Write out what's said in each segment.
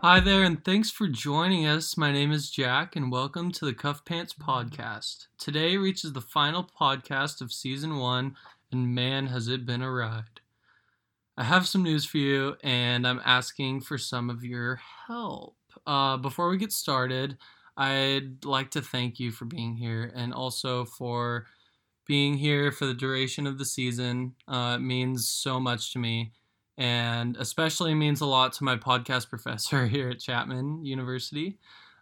Hi there, and thanks for joining us. My name is Jack, and welcome to the Cuff Pants Podcast. Today reaches the final podcast of season one, and man, has it been a ride. I have some news for you, and I'm asking for some of your help. Uh, before we get started, I'd like to thank you for being here and also for being here for the duration of the season. Uh, it means so much to me and especially means a lot to my podcast professor here at Chapman University.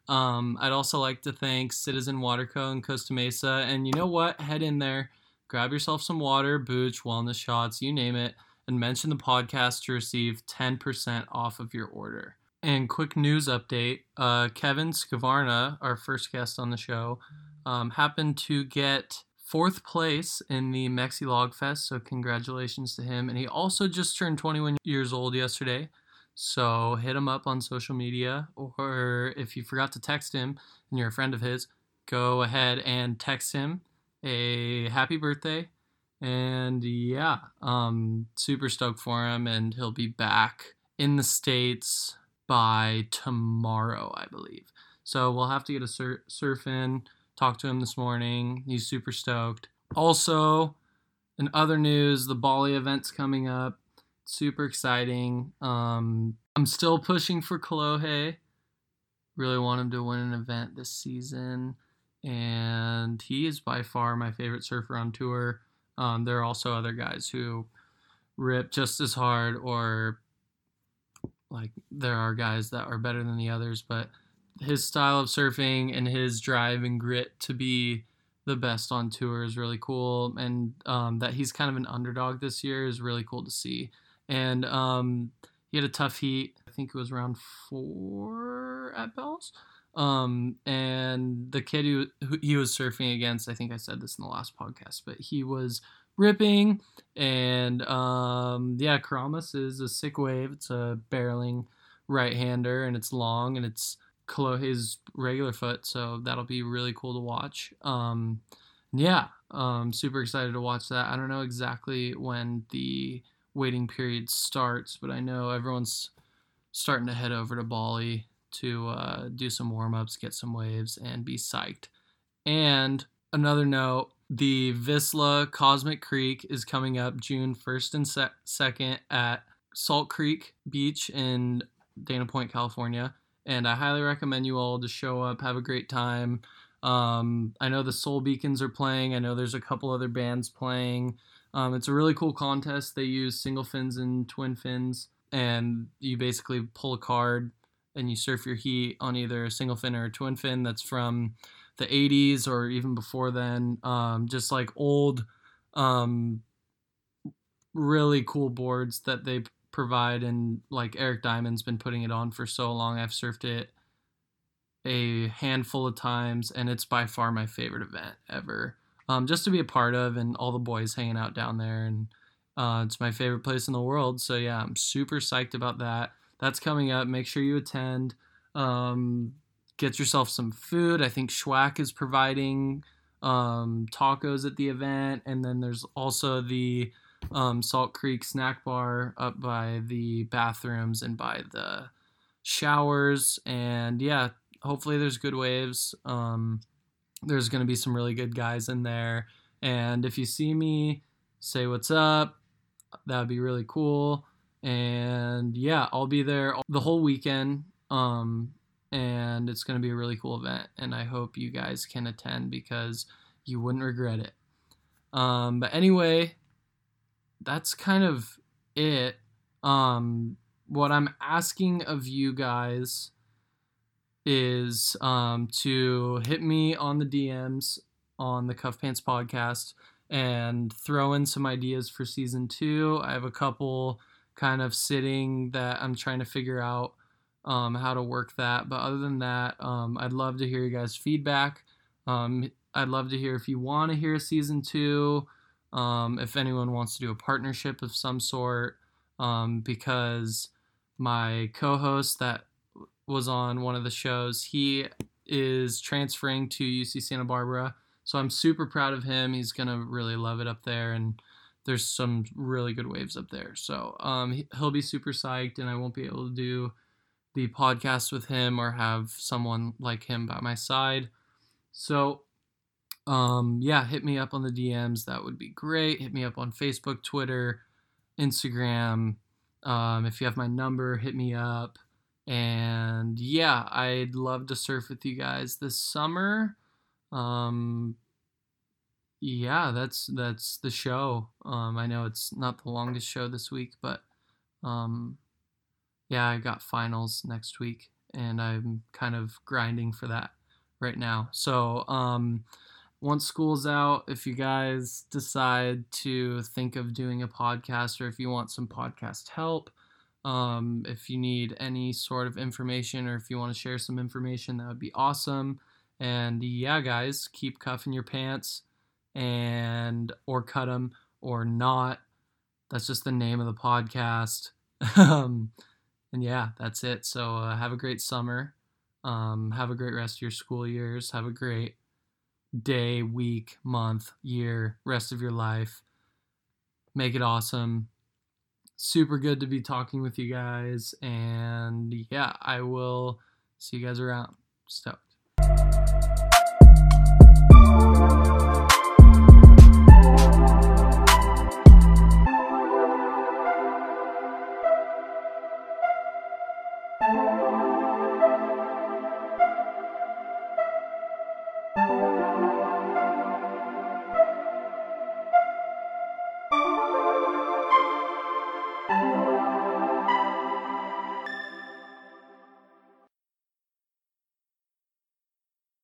Um, I'd also like to thank Citizen Waterco in Costa Mesa. And you know what? Head in there, grab yourself some water, booch, wellness shots, you name it, and mention the podcast to receive 10% off of your order. And quick news update uh, Kevin Skvarna, our first guest on the show, um, happened to get fourth place in the Mexi Log Fest, so congratulations to him. And he also just turned 21 years old yesterday. So hit him up on social media, or if you forgot to text him and you're a friend of his, go ahead and text him a happy birthday. And yeah, um, super stoked for him, and he'll be back in the States by tomorrow, I believe. So we'll have to get a sur- surf in Talked to him this morning. He's super stoked. Also, in other news, the Bali event's coming up. Super exciting. Um, I'm still pushing for Kolohe. Really want him to win an event this season. And he is by far my favorite surfer on tour. Um, there are also other guys who rip just as hard, or like there are guys that are better than the others, but his style of surfing and his drive and grit to be the best on tour is really cool, and um, that he's kind of an underdog this year is really cool to see. And um, he had a tough heat. I think it was round four at Bells. Um, and the kid who, who he was surfing against, I think I said this in the last podcast, but he was ripping. And um, yeah, Keramas is a sick wave. It's a barreling right hander, and it's long, and it's his regular foot, so that'll be really cool to watch. Um, yeah, um, super excited to watch that. I don't know exactly when the waiting period starts, but I know everyone's starting to head over to Bali to uh, do some warm ups, get some waves, and be psyched. And another note the Vissla Cosmic Creek is coming up June 1st and 2nd at Salt Creek Beach in Dana Point, California and I highly recommend you all to show up, have a great time. Um, I know the Soul Beacons are playing. I know there's a couple other bands playing. Um, it's a really cool contest. They use single fins and twin fins, and you basically pull a card and you surf your heat on either a single fin or a twin fin that's from the 80s or even before then. Um, just like old, um, really cool boards that they provide and like Eric Diamond's been putting it on for so long. I've surfed it a handful of times and it's by far my favorite event ever. Um, just to be a part of and all the boys hanging out down there and uh, it's my favorite place in the world. So yeah, I'm super psyched about that. That's coming up. Make sure you attend. Um, get yourself some food. I think Schwack is providing um, tacos at the event, and then there's also the um, Salt Creek Snack Bar up by the bathrooms and by the showers. And yeah, hopefully there's good waves. Um, there's going to be some really good guys in there. And if you see me, say what's up. That would be really cool. And yeah, I'll be there the whole weekend. Um, and it's going to be a really cool event. And I hope you guys can attend because you wouldn't regret it. Um, but anyway, that's kind of it. Um, what I'm asking of you guys is um, to hit me on the DMs on the Cuff Pants podcast and throw in some ideas for season two. I have a couple kind of sitting that I'm trying to figure out um, how to work that. But other than that, um, I'd love to hear you guys' feedback. Um, I'd love to hear if you want to hear season two. Um, if anyone wants to do a partnership of some sort, um, because my co-host that was on one of the shows, he is transferring to UC Santa Barbara. So I'm super proud of him. He's gonna really love it up there, and there's some really good waves up there. So um, he'll be super psyched, and I won't be able to do the podcast with him or have someone like him by my side. So, um, yeah, hit me up on the DMs. That would be great. Hit me up on Facebook, Twitter, Instagram. Um, if you have my number, hit me up. And yeah, I'd love to surf with you guys this summer. Um, yeah, that's that's the show. Um, I know it's not the longest show this week, but um, yeah, I got finals next week, and I'm kind of grinding for that right now. So um, once school's out, if you guys decide to think of doing a podcast, or if you want some podcast help, um, if you need any sort of information, or if you want to share some information, that would be awesome. And yeah, guys, keep cuffing your pants and or cut them or not. That's just the name of the podcast. um, and yeah, that's it. So uh, have a great summer. Um, have a great rest of your school years. Have a great day, week, month, year, rest of your life. Make it awesome. Super good to be talking with you guys. And yeah, I will see you guys around. Stoked.